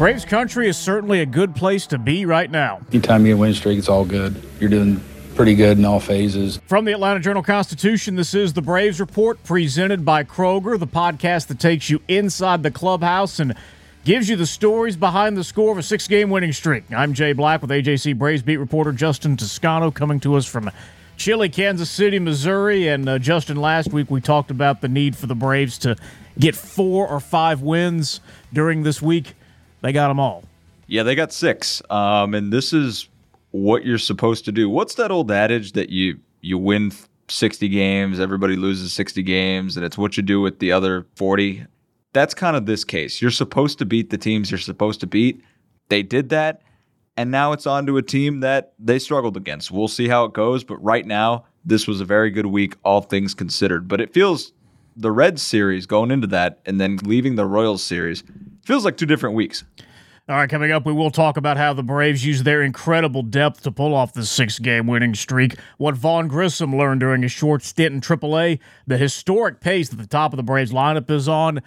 Braves country is certainly a good place to be right now. Anytime you win streak, it's all good. You're doing pretty good in all phases. From the Atlanta Journal Constitution, this is the Braves Report presented by Kroger, the podcast that takes you inside the clubhouse and gives you the stories behind the score of a six game winning streak. I'm Jay Black with AJC Braves beat reporter Justin Toscano coming to us from chilly Kansas City, Missouri. And uh, Justin, last week we talked about the need for the Braves to get four or five wins during this week. They got them all. Yeah, they got six. Um, and this is what you're supposed to do. What's that old adage that you you win 60 games, everybody loses 60 games, and it's what you do with the other 40? That's kind of this case. You're supposed to beat the teams you're supposed to beat. They did that, and now it's on to a team that they struggled against. We'll see how it goes, but right now, this was a very good week, all things considered. But it feels the Reds series going into that and then leaving the Royals series feels like two different weeks. All right, coming up, we will talk about how the Braves use their incredible depth to pull off this six game winning streak, what Vaughn Grissom learned during his short stint in AAA, the historic pace that the top of the Braves lineup is on,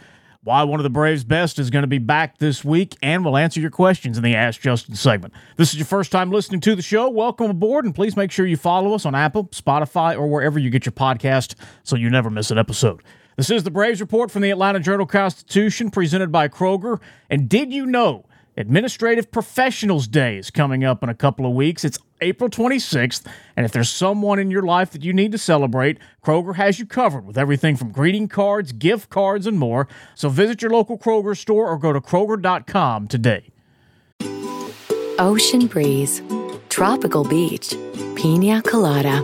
why one of the Braves' best is going to be back this week, and we'll answer your questions in the Ask Justin segment. This is your first time listening to the show. Welcome aboard, and please make sure you follow us on Apple, Spotify, or wherever you get your podcast so you never miss an episode. This is the Braves Report from the Atlanta Journal Constitution presented by Kroger. And did you know Administrative Professionals Day is coming up in a couple of weeks? It's April 26th. And if there's someone in your life that you need to celebrate, Kroger has you covered with everything from greeting cards, gift cards, and more. So visit your local Kroger store or go to Kroger.com today. Ocean breeze, tropical beach, pina colada.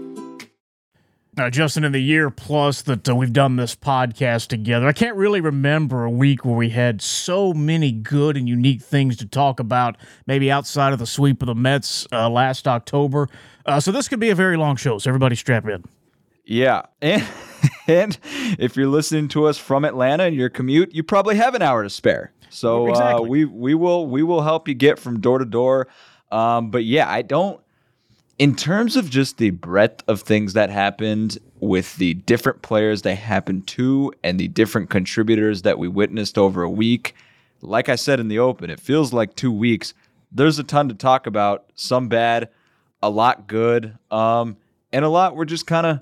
Uh, Justin, in the year plus that uh, we've done this podcast together, I can't really remember a week where we had so many good and unique things to talk about, maybe outside of the sweep of the Mets uh, last October. Uh, so this could be a very long show, so everybody strap in. Yeah. And, and if you're listening to us from Atlanta and your commute, you probably have an hour to spare. So uh, exactly. we we will we will help you get from door to door. Um, but yeah, I don't in terms of just the breadth of things that happened with the different players they happened to and the different contributors that we witnessed over a week, like I said in the open, it feels like two weeks. There's a ton to talk about, some bad, a lot good, um, and a lot we're just kind of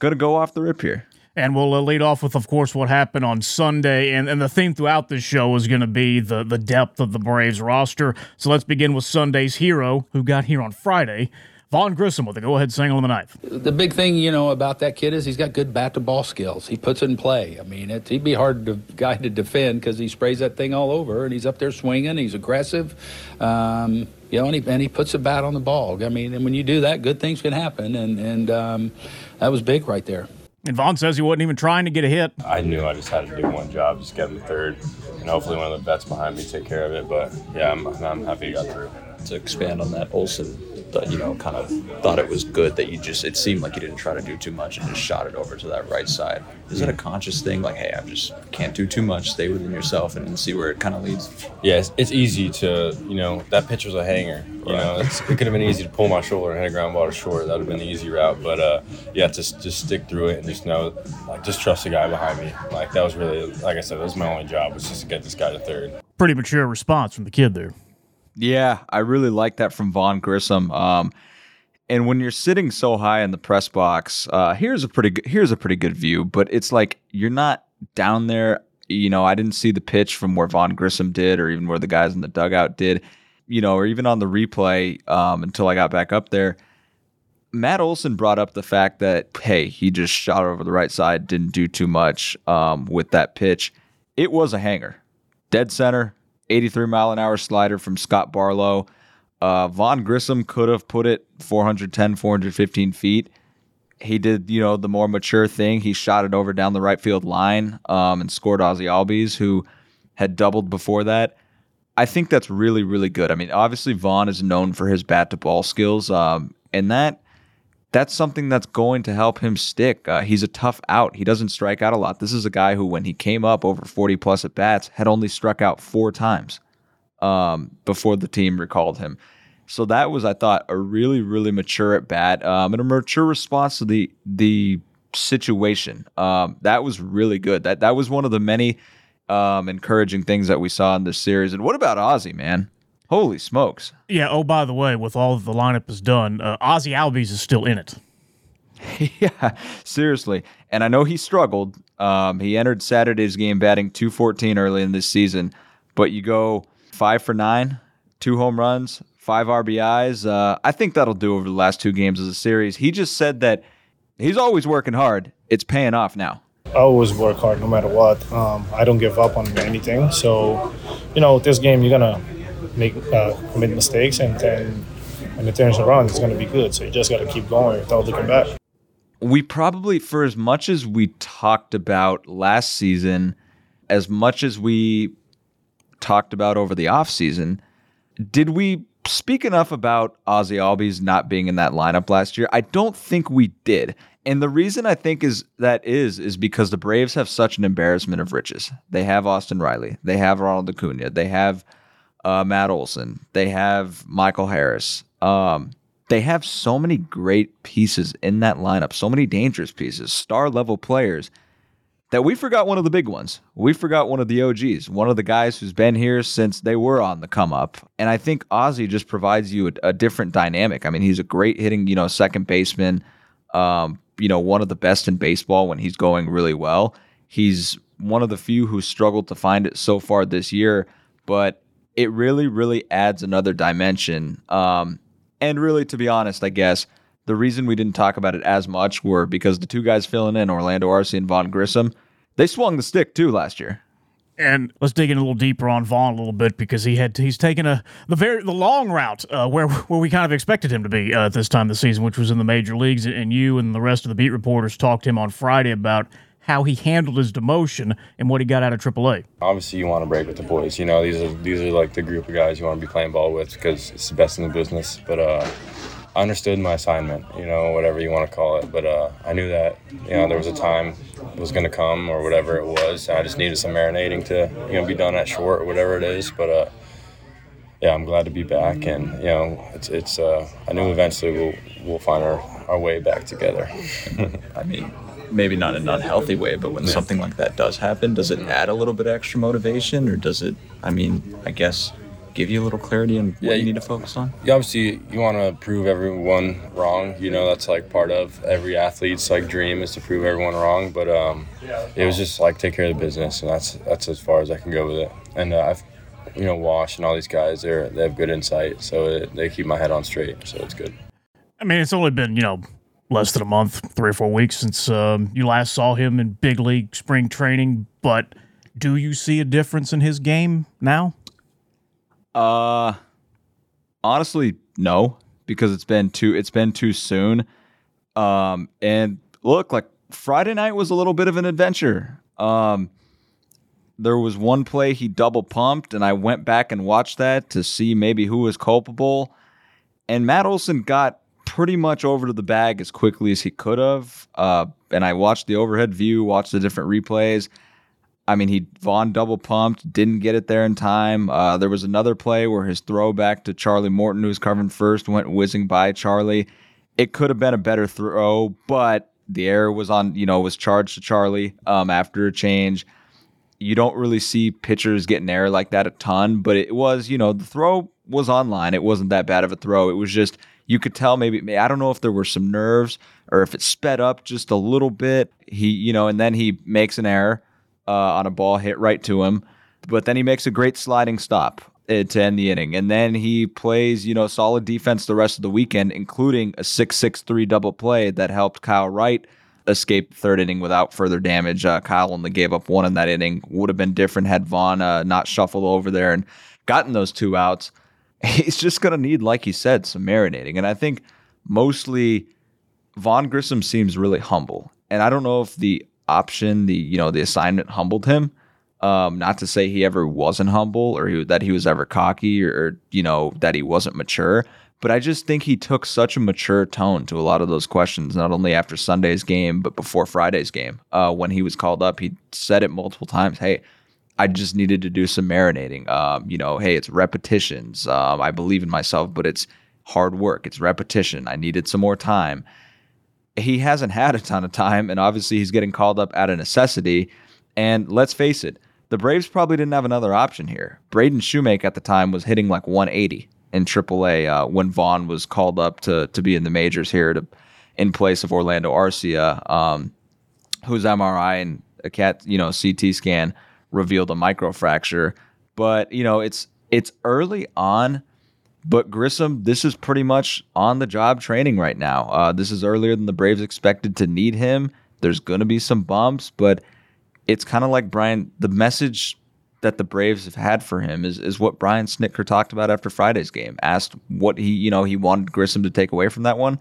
going to go off the rip here. And we'll uh, lead off with, of course, what happened on Sunday. And, and the theme throughout this show is going to be the, the depth of the Braves roster. So let's begin with Sunday's hero, who got here on Friday. Vaughn Grissom with a go-ahead single on the ninth. The big thing, you know, about that kid is he's got good bat-to-ball skills. He puts it in play. I mean, it, he'd be hard to guy to defend because he sprays that thing all over, and he's up there swinging. He's aggressive, um, you know, and he, and he puts a bat on the ball. I mean, and when you do that, good things can happen, and and um, that was big right there. And Vaughn says he wasn't even trying to get a hit. I knew I just had to do one job, just get him third, and hopefully one of the vets behind me take care of it. But yeah, I'm, I'm happy he got through. To expand on that, Olson you know, kind of thought it was good that you just, it seemed like you didn't try to do too much and just shot it over to that right side. Is that a conscious thing? Like, hey, I just can't do too much, stay within yourself and, see where it kind of leads? Yeah, it's, it's, easy to, you know, that pitch was a hanger. You right. know, it could have been easy to pull my shoulder and hit a ground ball to short. That would have been the easy route. But uh, yeah, just just stick through it and just know, like, just trust the guy behind me. Like, that was really, like I said, that was my only job was just to get this guy to third. Pretty mature response from the kid there. Yeah, I really like that from Vaughn Grissom. Um, and when you're sitting so high in the press box, uh, here's a pretty good, here's a pretty good view. But it's like you're not down there. You know, I didn't see the pitch from where Vaughn Grissom did, or even where the guys in the dugout did. You know, or even on the replay um, until I got back up there. Matt Olson brought up the fact that hey, he just shot over the right side, didn't do too much um, with that pitch. It was a hanger, dead center, 83 mile an hour slider from Scott Barlow. Uh, Vaughn Grissom could have put it 410, 415 feet. He did, you know, the more mature thing. He shot it over down the right field line um, and scored Ozzie Albies, who had doubled before that. I think that's really, really good. I mean, obviously Vaughn is known for his bat to ball skills, um, and that that's something that's going to help him stick. Uh, he's a tough out. He doesn't strike out a lot. This is a guy who, when he came up over 40 plus at bats, had only struck out four times um, before the team recalled him. So that was, I thought, a really, really mature at bat um, and a mature response to the the situation. Um, that was really good. That that was one of the many um, encouraging things that we saw in this series. And what about Ozzie, man? Holy smokes! Yeah. Oh, by the way, with all the lineup is done, uh, Ozzie Albies is still in it. yeah, seriously. And I know he struggled. Um, he entered Saturday's game batting 214 early in this season, but you go five for nine, two home runs, five RBIs. Uh, I think that'll do over the last two games of the series. He just said that he's always working hard. It's paying off now. I always work hard no matter what. Um, I don't give up on anything. So, you know, this game you're gonna make uh, commit mistakes, and then when it turns around, it's gonna be good. So you just gotta keep going without looking back. We probably, for as much as we talked about last season, as much as we talked about over the offseason, did we speak enough about Ozzie Albies not being in that lineup last year? I don't think we did. And the reason I think is that is is because the Braves have such an embarrassment of riches. They have Austin Riley, they have Ronald Acuna, they have uh, Matt Olson, they have Michael Harris. Um, they have so many great pieces in that lineup, so many dangerous pieces, star level players that we forgot one of the big ones. We forgot one of the OGs, one of the guys who's been here since they were on the come up. And I think Ozzie just provides you a, a different dynamic. I mean, he's a great hitting, you know, second baseman, um, you know, one of the best in baseball when he's going really well. He's one of the few who struggled to find it so far this year, but it really, really adds another dimension. Um, and really, to be honest, I guess the reason we didn't talk about it as much were because the two guys filling in, Orlando Arcia and Vaughn Grissom, they swung the stick too last year. And let's dig in a little deeper on Vaughn a little bit because he had he's taken a the very the long route uh, where where we kind of expected him to be uh, at this time of the season, which was in the major leagues. And you and the rest of the beat reporters talked to him on Friday about how he handled his demotion and what he got out of AAA. Obviously, you want to break with the boys. You know, these are these are like the group of guys you want to be playing ball with because it's the best in the business. But uh, I understood my assignment, you know, whatever you want to call it. But uh, I knew that, you know, there was a time was going to come or whatever it was. I just needed some marinating to, you know, be done at short or whatever it is. But uh, yeah, I'm glad to be back, and you know, it's it's. Uh, I knew eventually we'll we'll find our, our way back together. I mean, maybe not in an unhealthy way, but when yeah. something like that does happen, does it add a little bit extra motivation, or does it? I mean, I guess give you a little clarity on what yeah, you need to focus on? You obviously you want to prove everyone wrong. You know that's like part of every athlete's like dream is to prove everyone wrong. But um, it was just like take care of the business, and that's that's as far as I can go with it. And uh, I've you know Wash and all these guys they're they have good insight, so it, they keep my head on straight. So it's good. I mean, it's only been you know less than a month, three or four weeks since um, you last saw him in big league spring training, but. Do you see a difference in his game now? Uh, honestly, no, because it's been too it's been too soon. Um, and look, like Friday night was a little bit of an adventure. Um, there was one play he double pumped, and I went back and watched that to see maybe who was culpable. And Matt Olson got pretty much over to the bag as quickly as he could have. Uh, and I watched the overhead view, watched the different replays. I mean, he Vaughn double pumped, didn't get it there in time. Uh, there was another play where his throw back to Charlie Morton, who was covering first, went whizzing by Charlie. It could have been a better throw, but the error was on, you know, was charged to Charlie um, after a change. You don't really see pitchers getting error like that a ton, but it was, you know, the throw was online. It wasn't that bad of a throw. It was just you could tell maybe I don't know if there were some nerves or if it sped up just a little bit. He, you know, and then he makes an error uh, on a ball hit right to him. But then he makes a great sliding stop uh, to end the inning. And then he plays, you know, solid defense the rest of the weekend, including a 6 6 3 double play that helped Kyle Wright escape third inning without further damage. Uh, Kyle only gave up one in that inning. Would have been different had Vaughn uh, not shuffled over there and gotten those two outs. He's just going to need, like he said, some marinating. And I think mostly Vaughn Grissom seems really humble. And I don't know if the option, the you know the assignment humbled him. Um, not to say he ever wasn't humble or he, that he was ever cocky or, or you know that he wasn't mature, But I just think he took such a mature tone to a lot of those questions, not only after Sunday's game, but before Friday's game. Uh, when he was called up, he said it multiple times. Hey, I just needed to do some marinating. Um, you know, hey, it's repetitions. Um, I believe in myself, but it's hard work. It's repetition. I needed some more time. He hasn't had a ton of time, and obviously he's getting called up out of necessity. And let's face it, the Braves probably didn't have another option here. Braden Shewmake at the time was hitting like 180 in AAA uh, when Vaughn was called up to to be in the majors here to in place of Orlando Arcia, um, whose MRI and a cat you know CT scan revealed a microfracture. But you know it's it's early on. But Grissom, this is pretty much on the job training right now. Uh, this is earlier than the Braves expected to need him. There's going to be some bumps, but it's kind of like Brian. The message that the Braves have had for him is is what Brian Snitker talked about after Friday's game. Asked what he you know he wanted Grissom to take away from that one,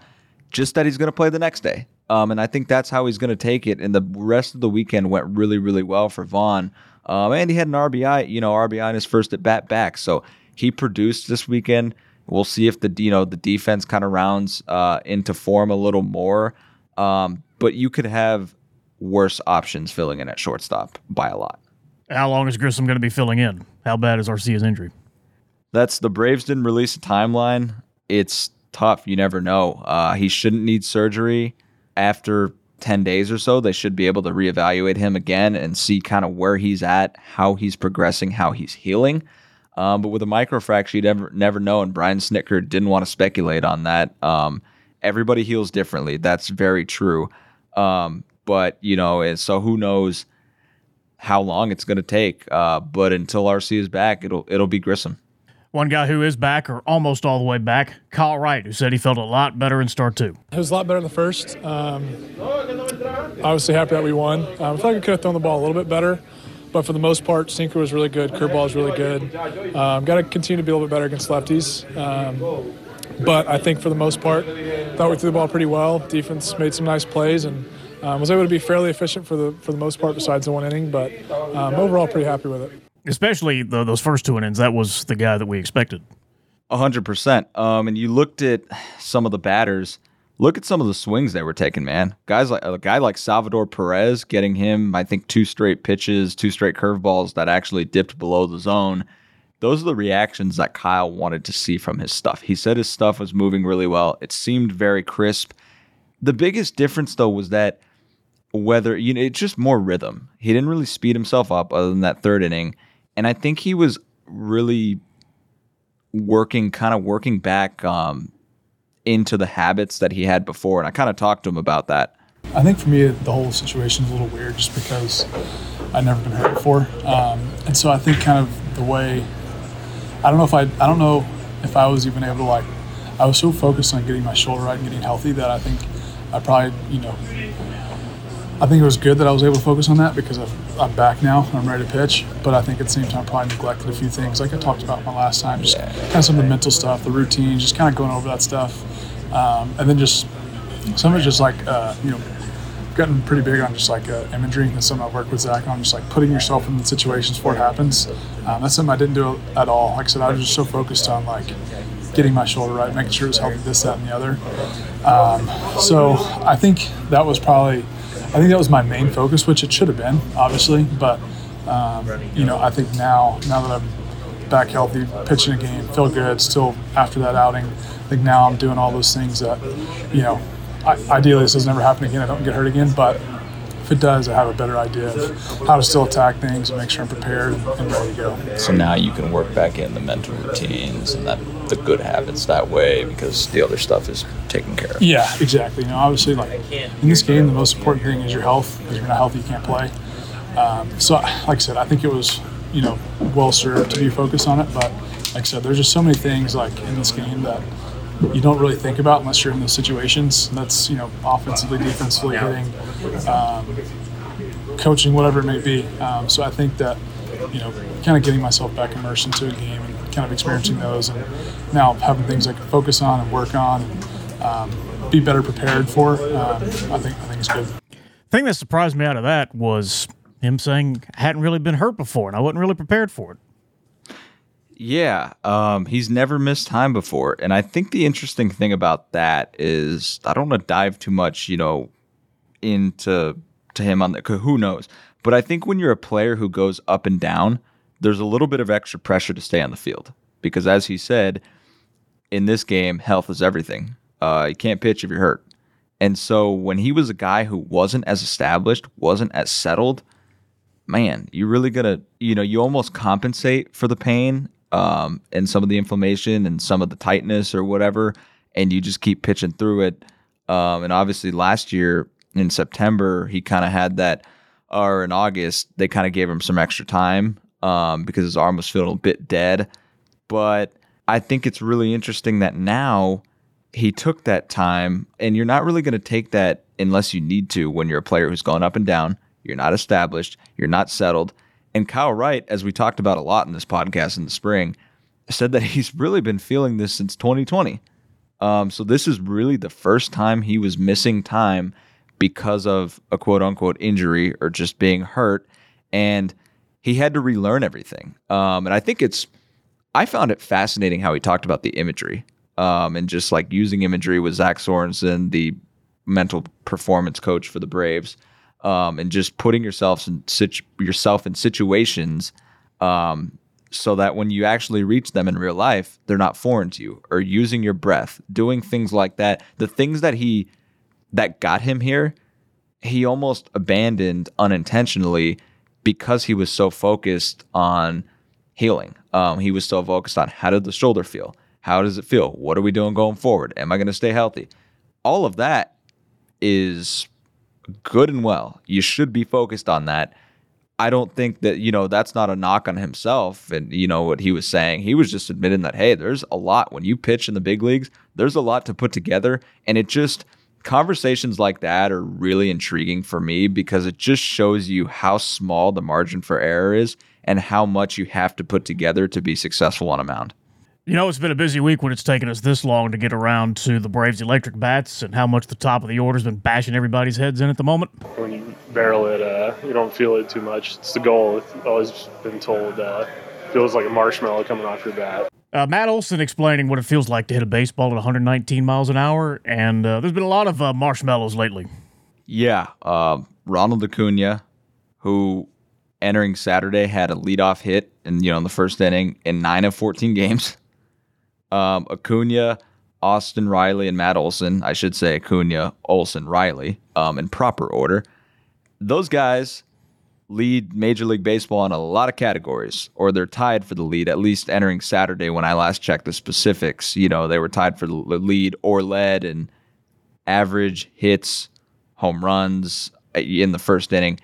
just that he's going to play the next day. Um, and I think that's how he's going to take it. And the rest of the weekend went really really well for Vaughn. Um, and he had an RBI, you know, RBI in his first at bat back. So he produced this weekend. We'll see if the you know the defense kind of rounds uh, into form a little more. Um, but you could have worse options filling in at shortstop by a lot. How long is Grissom going to be filling in? How bad is Arcia's injury? That's the Braves didn't release a timeline. It's tough. You never know. Uh, he shouldn't need surgery after 10 days or so. They should be able to reevaluate him again and see kind of where he's at, how he's progressing, how he's healing. Um, but with a microfracture, you never never know. And Brian Snitker didn't want to speculate on that. Um, everybody heals differently. That's very true. Um, but you know, so who knows how long it's going to take? Uh, but until Arcia is back, it'll it'll be Grissom. One guy who is back, or almost all the way back, Kyle Wright, who said he felt a lot better in start two. It was a lot better in the first. Um, obviously, happy that we won. Um, I feel like we could have thrown the ball a little bit better, but for the most part, sinker was really good, curveball was really good. Um, Got to continue to be a little bit better against lefties. Um, but I think for the most part, thought we threw the ball pretty well. Defense made some nice plays and um, was able to be fairly efficient for the for the most part, besides the one inning. But um, overall, pretty happy with it. Especially the, those first two innings, that was the guy that we expected. Hundred percent. Um, and you looked at some of the batters. Look at some of the swings they were taking, man. Guys like a guy like Salvador Perez, getting him, I think, two straight pitches, two straight curveballs that actually dipped below the zone. Those are the reactions that Kyle wanted to see from his stuff. He said his stuff was moving really well. It seemed very crisp. The biggest difference, though, was that whether you know it's just more rhythm. He didn't really speed himself up other than that third inning, and I think he was really working, kind of working back um, into the habits that he had before. And I kind of talked to him about that. I think for me, the whole situation is a little weird just because I've never been hurt before, um, and so I think kind of the way I don't know if I I don't know if I was even able to like I was so focused on getting my shoulder right and getting healthy that I think I probably you know I think it was good that I was able to focus on that because I'm back now and I'm ready to pitch. But I think at the same time, probably neglected a few things, like I talked about my last time, just kind of some of the mental stuff, the routine, just kind of going over that stuff, um, and then just some of it just like uh, you know, gotten pretty big on just like uh, imagery. That's something I work with Zach on, just like putting yourself in the situations before it happens. Um, that's something I didn't do at all. Like I said, I was just so focused on like getting my shoulder right, making sure it was healthy, this, that, and the other. Um, so I think that was probably I think that was my main focus, which it should have been, obviously. But um, you know, I think now, now that I'm back healthy, pitching a game, feel good. Still after that outing, I think now I'm doing all those things that, you know, I, ideally this doesn't ever happen again. I don't get hurt again, but if it does, I have a better idea of how to still attack things and make sure I'm prepared and ready to go. So now you can work back in the mental routines and that the good habits that way because the other stuff is taken care of. Yeah, exactly. You know, obviously, like in this game, the most important thing is your health. Because you're not healthy, you can't play. Um, so, like I said, I think it was you know well served to be focused on it. But like I said, there's just so many things like in this game that you don't really think about unless you're in those situations. And that's you know offensively, defensively, hitting, um, coaching, whatever it may be. Um, so I think that you know, kind of getting myself back immersed into a game and kind of experiencing those, and now having things I can focus on and work on and um, be better prepared for. Um, I think I think it's good. The thing that surprised me out of that was him saying I hadn't really been hurt before and I wasn't really prepared for it. Yeah, um, he's never missed time before, and I think the interesting thing about that is I don't want to dive too much, you know, into to him on the who knows, but I think when you're a player who goes up and down, there's a little bit of extra pressure to stay on the field because, as he said, in this game, health is everything. Uh, you can't pitch if you're hurt, and so when he was a guy who wasn't as established, wasn't as settled, man, you really gotta, you know, you almost compensate for the pain um, and some of the inflammation and some of the tightness or whatever, and you just keep pitching through it. Um, and obviously, last year in September, he kind of had that, or in August, they kind of gave him some extra time um, because his arm was feeling a bit dead. But I think it's really interesting that now he took that time, and you're not really going to take that unless you need to when you're a player who's gone up and down. You're not established. You're not settled. And Kyle Wright, as we talked about a lot in this podcast in the spring, said that he's really been feeling this since 2020. Um, so this is really the first time he was missing time because of a quote unquote injury or just being hurt. And he had to relearn everything. Um, and I think it's, I found it fascinating how he talked about the imagery um, and just like using imagery with Zach Sorensen, the mental performance coach for the Braves um, and just putting yourself in situ- yourself in situations um, so that when you actually reach them in real life, they're not foreign to you. Or using your breath, doing things like that. The things that he that got him here, he almost abandoned unintentionally because he was so focused on healing. Um, he was so focused on how did the shoulder feel? How does it feel? What are we doing going forward? Am I going to stay healthy? All of that is good and well. You should be focused on that. I don't think that, you know, that's not a knock on himself and, you know, what he was saying. He was just admitting that, hey, there's a lot. When you pitch in the big leagues, there's a lot to put together. And it just, conversations like that are really intriguing for me because it just shows you how small the margin for error is and how much you have to put together to be successful on a mound. You know, it's been a busy week when it's taken us this long to get around to the Braves electric bats and how much the top of the order's been bashing everybody's heads in at the moment. When you barrel it, uh, you don't feel it too much. It's the goal. I've always been told uh, feels like a marshmallow coming off your bat. Uh, Matt Olson explaining what it feels like to hit a baseball at 119 miles an hour, and uh, there's been a lot of uh, marshmallows lately. Yeah, um, Ronald Acuna, who entering Saturday had a leadoff hit, in you know in the first inning in nine of 14 games um, Acuna, Austin Riley, and Matt Olson. I should say Acuna, Olson, Riley um, in proper order. Those guys lead Major League Baseball in a lot of categories, or they're tied for the lead, at least entering Saturday when I last checked the specifics. You know, they were tied for the lead or led in average hits, home runs uh, in the first inning.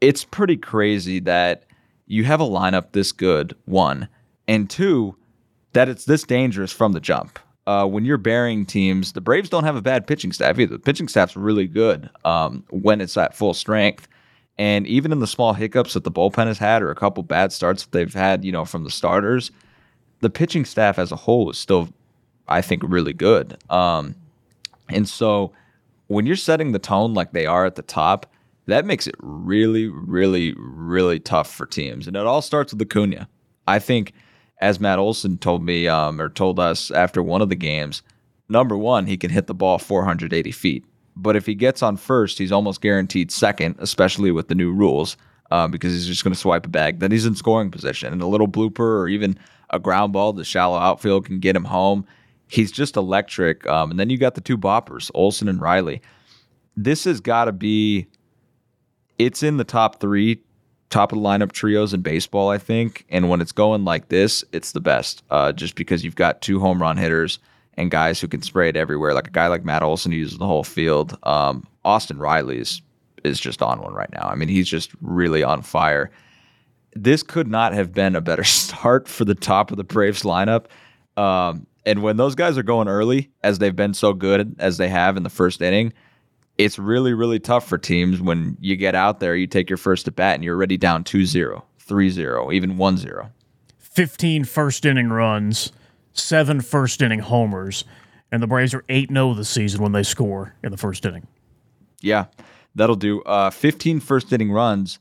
It's pretty crazy that you have a lineup this good, one, and two, that it's this dangerous from the jump. Uh, when you're burying teams, the Braves don't have a bad pitching staff either. The pitching staff's really good um, when it's at full strength. And even in the small hiccups that the bullpen has had, or a couple bad starts that they've had, you know, from the starters, the pitching staff as a whole is still, I think, really good. Um, and so when you're setting the tone like they are at the top, that makes it really, really, really tough for teams. And it all starts with Acuna. I think – as Matt Olson told me um, or told us after one of the games, number one, he can hit the ball 480 feet. But if he gets on first, he's almost guaranteed second, especially with the new rules, uh, because he's just going to swipe a bag. Then he's in scoring position. And a little blooper or even a ground ball, the shallow outfield can get him home. He's just electric. Um, and then you got the two boppers, Olson and Riley. This has got to be, it's in the top three top of the lineup trios in baseball, I think. And when it's going like this, it's the best. Uh, just because you've got two home run hitters and guys who can spray it everywhere. Like a guy like Matt Olson uses the whole field. Um, Austin Riley is is just on one right now. I mean, he's just really on fire. This could not have been a better start for the top of the Braves lineup. Um, and when those guys are going early, as they've been so good as they have in the first inning, it's really, really tough for teams when you get out there, you take your first at bat, and you're already down 2 0, 3 0, even 1 0. 15 first inning runs, seven first inning homers, and the Braves are 8 0 this season when they score in the first inning. Yeah, that'll do. Uh, 15 first inning runs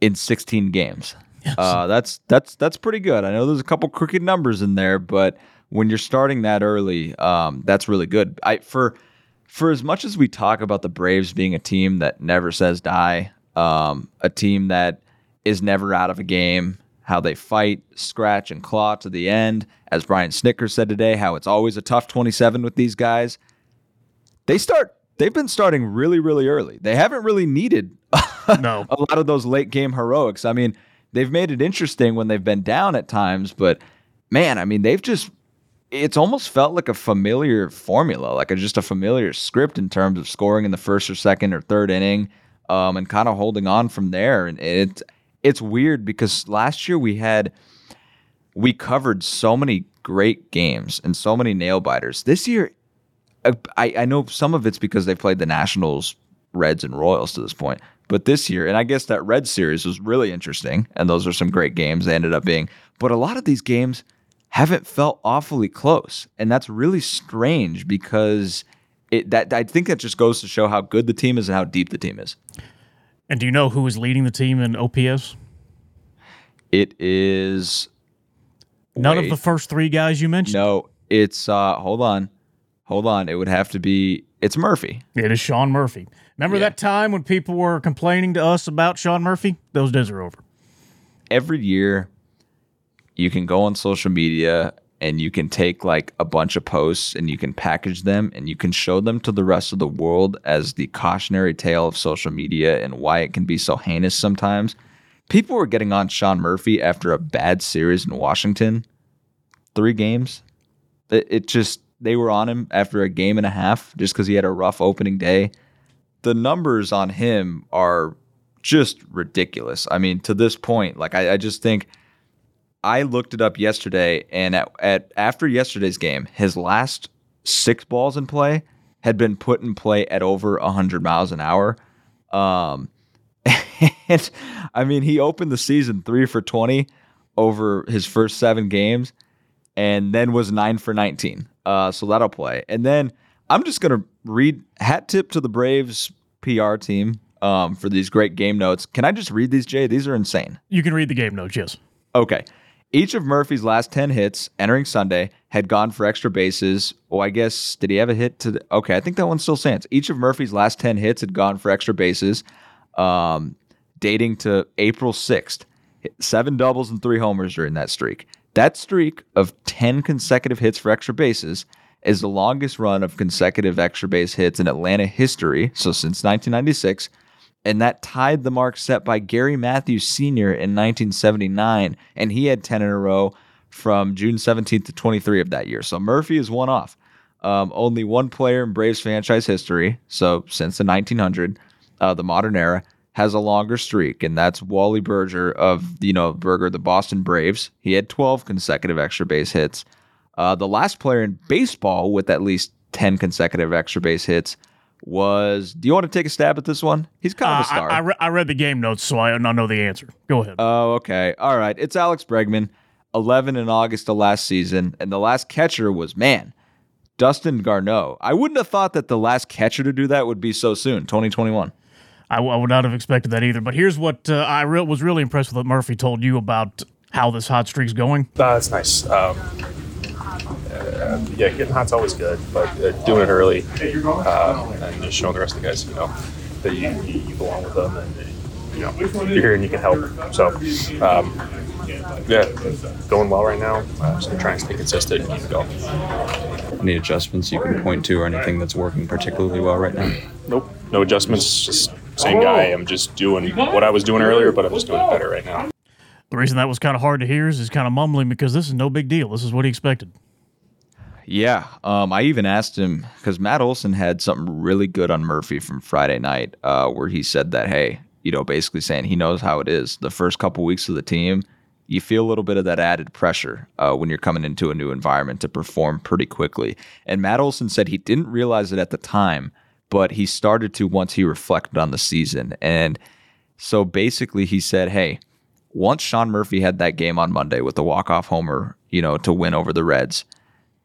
in 16 games. Uh, that's that's that's pretty good. I know there's a couple crooked numbers in there, but when you're starting that early, um, that's really good. I for for as much as we talk about the Braves being a team that never says die, um, a team that is never out of a game, how they fight, scratch, and claw to the end, as Brian Snitker said today, how it's always a tough 27 with these guys. They start. They've been starting really, really early. They haven't really needed No. a lot of those late game heroics. I mean, they've made it interesting when they've been down at times, but man, I mean, they've just it's almost felt like a familiar formula, like a, just a familiar script in terms of scoring in the first or second or third inning, um, and kind of holding on from there. And it's it's weird because last year we had we covered so many great games and so many nail biters. This year, I, I know some of it's because they played the Nationals, Reds, and Royals to this point. But this year, and I guess that Red series was really interesting, and those are some great games they ended up being. But a lot of these games haven't felt awfully close, and that's really strange because it that I think that just goes to show how good the team is and how deep the team is. And do you know who is leading the team in OPS? It is None of the first three guys you mentioned. no, it's uh hold on. Hold on. It would have to be it's Murphy. It is Sean Murphy. Remember Yeah. that time when people were complaining to us about Sean Murphy? Those days are over. every year you can go on social media and you can take like a bunch of posts and you can package them and you can show them to the rest of the world as the cautionary tale of social media and why it can be so heinous sometimes. People were getting on Sean Murphy after a bad series in Washington, three games. It, it just, they were on him after a game and a half just because he had a rough opening day. The numbers on him are just ridiculous. I mean, to this point, like I, I just think I looked it up yesterday, and at, at after yesterday's game, his last six balls in play had been put in play at over hundred miles an hour. Um, and I mean, he opened the season three for twenty over his first seven games, and then was nine for nineteen. Uh, so that'll play. And then I'm just gonna read hat tip to the Braves PR team um, for these great game notes. Can I just read these, Jay? These are insane. You can read the game notes, yes. Okay. Each of Murphy's last 10 hits entering Sunday had gone for extra bases. Oh, I guess, did he have a hit to the. Okay, I think that one still stands. Each of Murphy's last 10 hits had gone for extra bases, um, dating to April 6th. Seven doubles and three homers during that streak. That streak of 10 consecutive hits for extra bases is the longest run of consecutive extra base hits in Atlanta history, so since 1996 and that tied the mark set by Gary Matthews Sr. in 1979, and he had 10 in a row from June 17th to 23 of that year. So Murphy is one off. Um, only one player in Braves franchise history, so since the 1900, uh, the modern era, has a longer streak, and that's Wally Berger of you know Berger, the Boston Braves. He had 12 consecutive extra base hits. Uh, the last player in baseball with at least 10 consecutive extra base hits was. Do you want to take a stab at this one? He's kind Uh, of a star. I, I, re- I read the game notes, so I now know the answer. Go ahead. Oh, okay. All right. It's Alex Bregman, 11 in August of last season. And the last catcher was, man, Dustin Garneau. I wouldn't have thought that the last catcher to do that would be so soon, 2021. I, w- I would not have expected that either. But here's what uh, I re- was really impressed with what Murphy told you about how this hot streak's going. Uh, that's nice. Um, uh, yeah, getting hot's always good, but uh, doing it early um, and just showing the rest of the guys, you know, that you, you, you belong with them and you know you're here and you can help. So, um, yeah, going well right now. Uh, just trying to stay consistent and keep it going. Any adjustments you can point to or anything that's working particularly well right now? Nope, no adjustments. Just same guy. I'm just doing what I was doing earlier, but I'm just doing it better right now. The reason that was kind of hard to hear is he's kind of mumbling because this is no big deal. This is what he expected. Yeah. Um, I even asked him because Matt Olson had something really good on Murphy from Friday night uh, where he said that, hey, you know, basically saying he knows how it is. The first couple weeks of the team, you feel a little bit of that added pressure uh, when you're coming into a new environment to perform pretty quickly. And Matt Olson said he didn't realize it at the time, but he started to once he reflected on the season. And so basically, he said, hey, once Sean Murphy had that game on Monday with the walk-off homer, you know, to win over the Reds,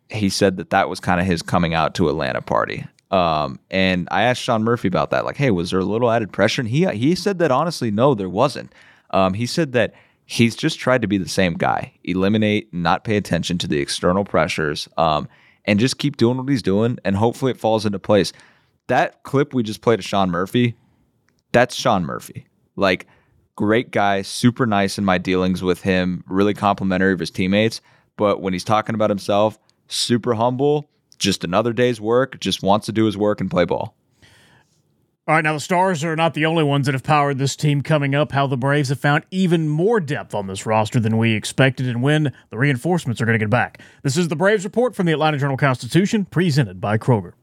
he said that that was kind of his coming out to Atlanta party. Um, and I asked Sean Murphy about that, like, hey, was there a little added pressure? And he he said that honestly, no, there wasn't. Um, he said that he's just tried to be the same guy, eliminate, not pay attention to the external pressures, um, and just keep doing what he's doing, and hopefully it falls into place. That clip we just played of Sean Murphy, that's Sean Murphy. Like, great guy, super nice in my dealings with him, really complimentary of his teammates. But when he's talking about himself, super humble, just another day's work, just wants to do his work and play ball. All right, now the Stars are not the only ones that have powered this team coming up. How the Braves have found even more depth on this roster than we expected, and when the reinforcements are going to get back. This is the Braves report from the Atlanta Journal Constitution, presented by Kroger.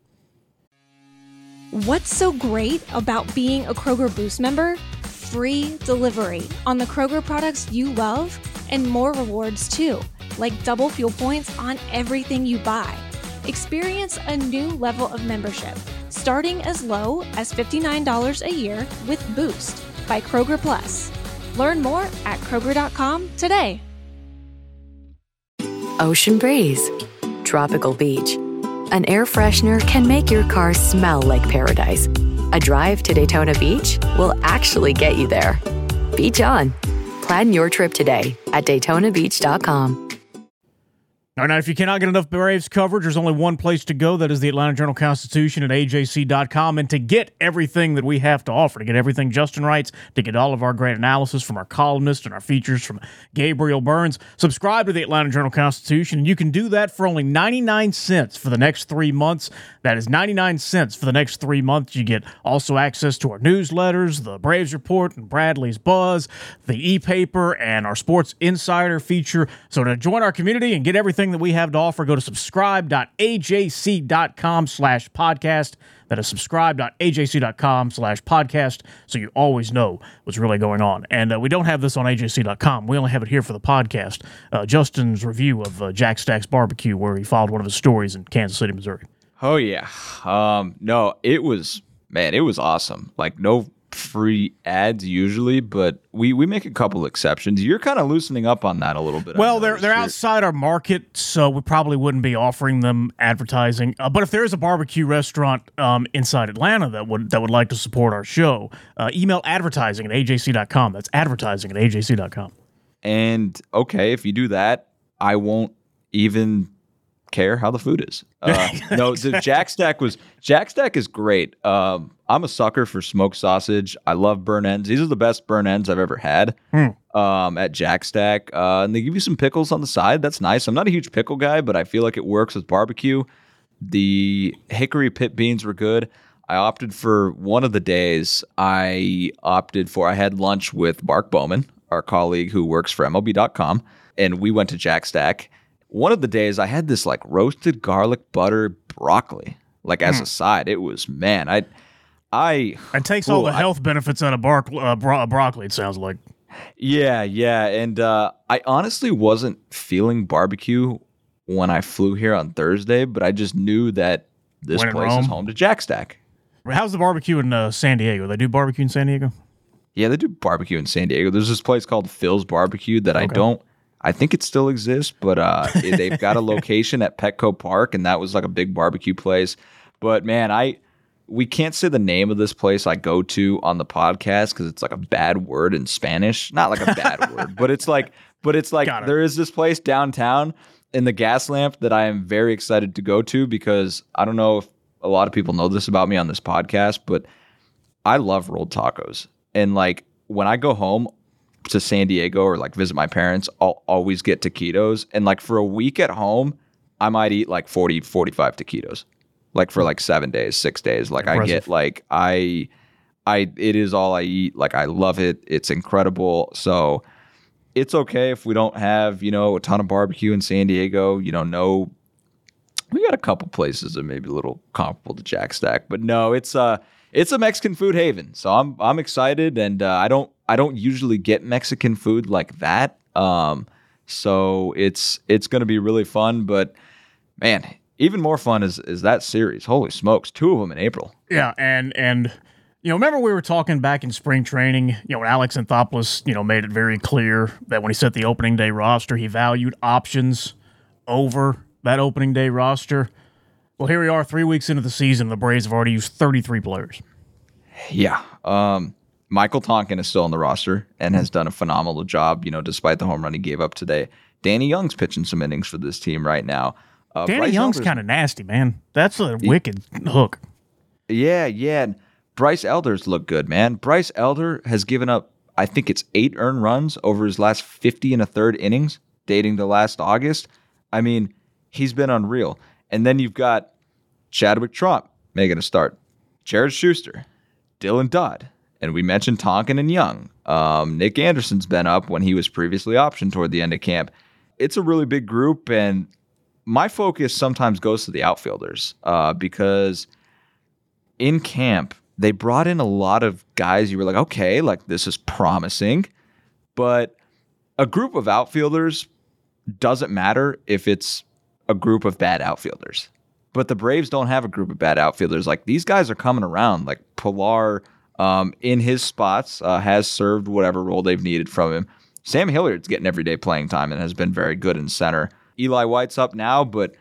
What's so great about being a Kroger Boost member? Free delivery on the Kroger products you love, and more rewards too, like double fuel points on everything you buy. Experience a new level of membership, starting as low as $59 a year with Boost by Kroger Plus. Learn more at Kroger.com today. Ocean breeze, tropical beach. An air freshener can make your car smell like paradise. A drive to Daytona Beach will actually get you there. Beach on. Plan your trip today at DaytonaBeach.com. All right, now, if you cannot get enough Braves coverage, there's only one place to go. That is the Atlanta Journal Constitution at AJC.com. And to get everything that we have to offer, to get everything Justin writes, to get all of our great analysis from our columnists and our features from Gabriel Burns, subscribe to the Atlanta Journal Constitution. And you can do that for only 99 cents for the next three months. That is 99 cents for the next three months. You get also access to our newsletters, the Braves Report and Bradley's Buzz, the e paper, and our Sports Insider feature. So to join our community and get everything that we have to offer, go to subscribe.ajc.com slash podcast. That is subscribe.ajc.com slash podcast so you always know what's really going on. And uh, we don't have this on ajc.com. We only have it here for the podcast. Uh, Justin's review of uh, Jack Stack's barbecue, where he followed one of his stories in Kansas City, Missouri. Oh yeah. Um, no, it was man, it was awesome. Like no free ads usually, but we we make a couple exceptions. You're kind of loosening up on that a little bit. Well, they're they're outside our market, so we probably wouldn't be offering them advertising. Uh, but if there is a barbecue restaurant um, inside Atlanta that would that would like to support our show, uh, email advertising at ajc.com. That's advertising at ajc.com. And okay, if you do that, I won't even care how the food is. Uh, no, the Jack Stack was Jack Stack is great. Um, I'm a sucker for smoked sausage. I love burn ends. These are the best burn ends I've ever had um, at Jack Stack. Uh, and they give you some pickles on the side. That's nice. I'm not a huge pickle guy, but I feel like it works with barbecue. The hickory pit beans were good. I opted for one of the days. I opted for I had lunch with Mark Bowman, our colleague who works for MLB.com, and we went to Jack Stack. One of the days I had this like roasted garlic butter broccoli, like as a side. It was man, I, I. It takes all the I- health benefits out of bar- uh, bro- broccoli. It sounds like. Yeah, yeah, and uh, I honestly wasn't feeling barbecue when I flew here on Thursday, but I just knew that this place Rome? is home to Jack Stack. How's the barbecue in uh, San Diego? They do barbecue in San Diego. Yeah, they do barbecue in San Diego. There's this place called Phil's Barbecue that I don't. I think it still exists, but uh, they've got a location at Petco Park, and that was like a big barbecue place. But man, I we can't say the name of this place I go to on the podcast because it's like a bad word in Spanish. Not like a bad word, but it's like, but it's like it. there is this place downtown in the Gas Lamp that I am very excited to go to because I don't know if a lot of people know this about me on this podcast, but I love rolled tacos. And like when I go home to San Diego or like visit my parents, I'll always get taquitos. And like for a week at home, I might eat like 40, 45 taquitos. Like for like seven days, six days. Like I get like I I it is all I eat. Like I love it. It's incredible. So it's okay if we don't have, you know, a ton of barbecue in San Diego. You know, no we got a couple places that may be a little comparable to Jack Stack, but no, it's uh it's a Mexican food haven. So I'm I'm excited, and uh, I don't I don't usually get Mexican food like that. Um, so it's it's gonna be really fun. But man, even more fun is is that series. Holy smokes, two of them in April. Yeah, and and you know, remember we were talking back in spring training. You know, when Alex Anthopoulos, you know, made it very clear that when he set the opening day roster, he valued options over that opening day roster. Well, here we are, three weeks into the season. The Braves have already used 33 players. Yeah. Um, Michael Tonkin is still on the roster and has done a phenomenal job, you know, despite the home run he gave up today. Danny Young's pitching some innings for this team right now. Uh, Danny Bryce Young's kind of nasty, man. That's a wicked hook. Yeah, yeah. and Bryce Elder's look good, man. Bryce Elder has given up, I think it's eight earned runs over his last 50 and a third innings, dating to last August. I mean, he's been unreal. And then you've got Chadwick Tromp making a start, Jared Schuster, Dylan Dodd, and we mentioned Tonkin and Young. Um, Nick Anderson's been up when he was previously optioned toward the end of camp. It's a really big group, and my focus sometimes goes to the outfielders uh, because in camp, they brought in a lot of guys you were like, okay, like this is promising. But a group of outfielders doesn't matter if it's a group of bad outfielders. But the Braves don't have a group of bad outfielders. Like these guys are coming around. Like Pilar, um, in his spots, uh, has served whatever role they've needed from him. Sam Hilliard's getting everyday playing time and has been very good in center. Eli White's up now, but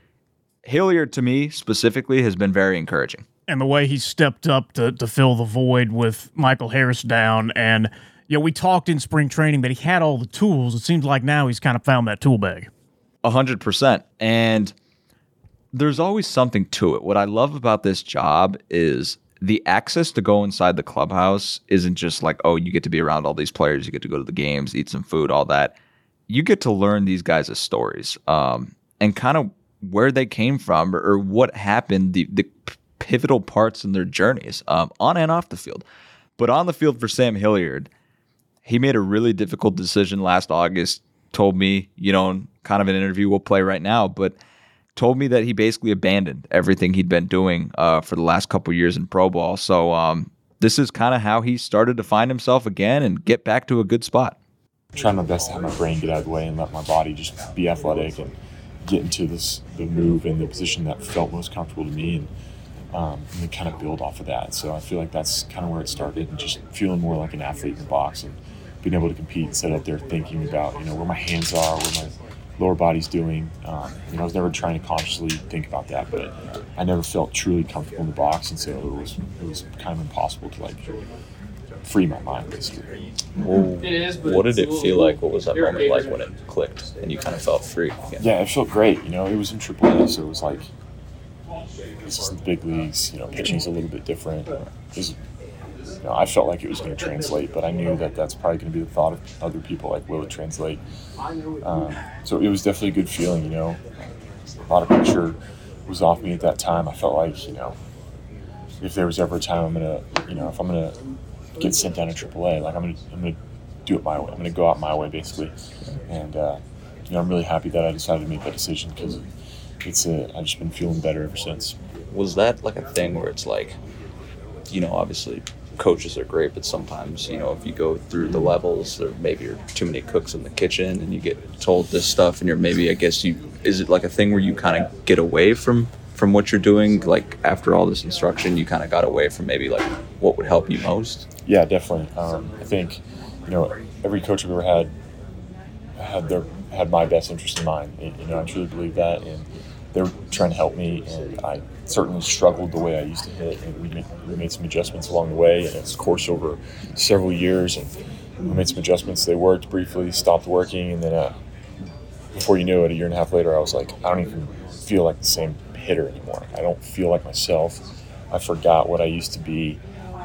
Hilliard to me specifically has been very encouraging. and the way he stepped up to, to fill the void with Michael Harris down. And, you know, we talked in spring training that he had all the tools. It seems like now he's kind of found that tool bag. A hundred percent. And there's always something to it. What I love about this job is the access to go inside the clubhouse isn't just like, oh, you get to be around all these players, you get to go to the games, eat some food, all that. You get to learn these guys' stories um, and kind of where they came from or, or what happened, the, the pivotal parts in their journeys um, on and off the field. But on the field for Sam Hilliard, he made a really difficult decision last August. Told me, you know, kind of an interview we'll play right now, but told me that he basically abandoned everything he'd been doing uh, for the last couple years in pro ball. So um, this is kind of how he started to find himself again and get back to a good spot. trying my best to have my brain get out of the way and let my body just be athletic and get into this the move and the position that felt most comfortable to me and um, and then kind of build off of that. So I feel like that's kind of where it started and just feeling more like an athlete in the box and being able to compete instead of there thinking about you know where my hands are, where my lower body's doing. Um, you know, I was never trying to consciously think about that, but I never felt truly comfortable in the box, and so it was it was kind of impossible to like free my mind basically. Well, what did it feel like? What was that moment like when it clicked and you kind of felt free? again? Yeah, it felt great. You know, it was in AAA, so it was like this is the big leagues. You know, pitching's a little bit different. It was, you know, I felt like it was going to translate, but I knew that that's probably going to be the thought of other people. Like, will it translate? Um, so it was definitely a good feeling. You know, a lot of pressure was off me at that time. I felt like you know, if there was ever a time I'm gonna, you know, if I'm gonna get sent down to AAA, like I'm gonna, I'm gonna do it my way. I'm gonna go out my way basically, and uh, you know, I'm really happy that I decided to make that decision because it's a, I've just been feeling better ever since. Was that like a thing where it's like, you know, obviously coaches are great, but sometimes, you know, if you go through the levels, there maybe are too many cooks in the kitchen and you get told this stuff and you're maybe, I guess you, is it like a thing where you kind of get away from, from what you're doing? Like after all this instruction, you kind of got away from maybe like what would help you most? Yeah, definitely. Um, I think, you know, every coach I've ever had had their had my best interest in mind. You know, I truly believe that, and they were trying to help me. And I certainly struggled the way I used to hit, and we made, we made some adjustments along the way. And it's course over several years, and we made some adjustments. They worked briefly, stopped working, and then uh, before you knew it, a year and a half later, I was like, I don't even feel like the same hitter anymore. I don't feel like myself. I forgot what I used to be,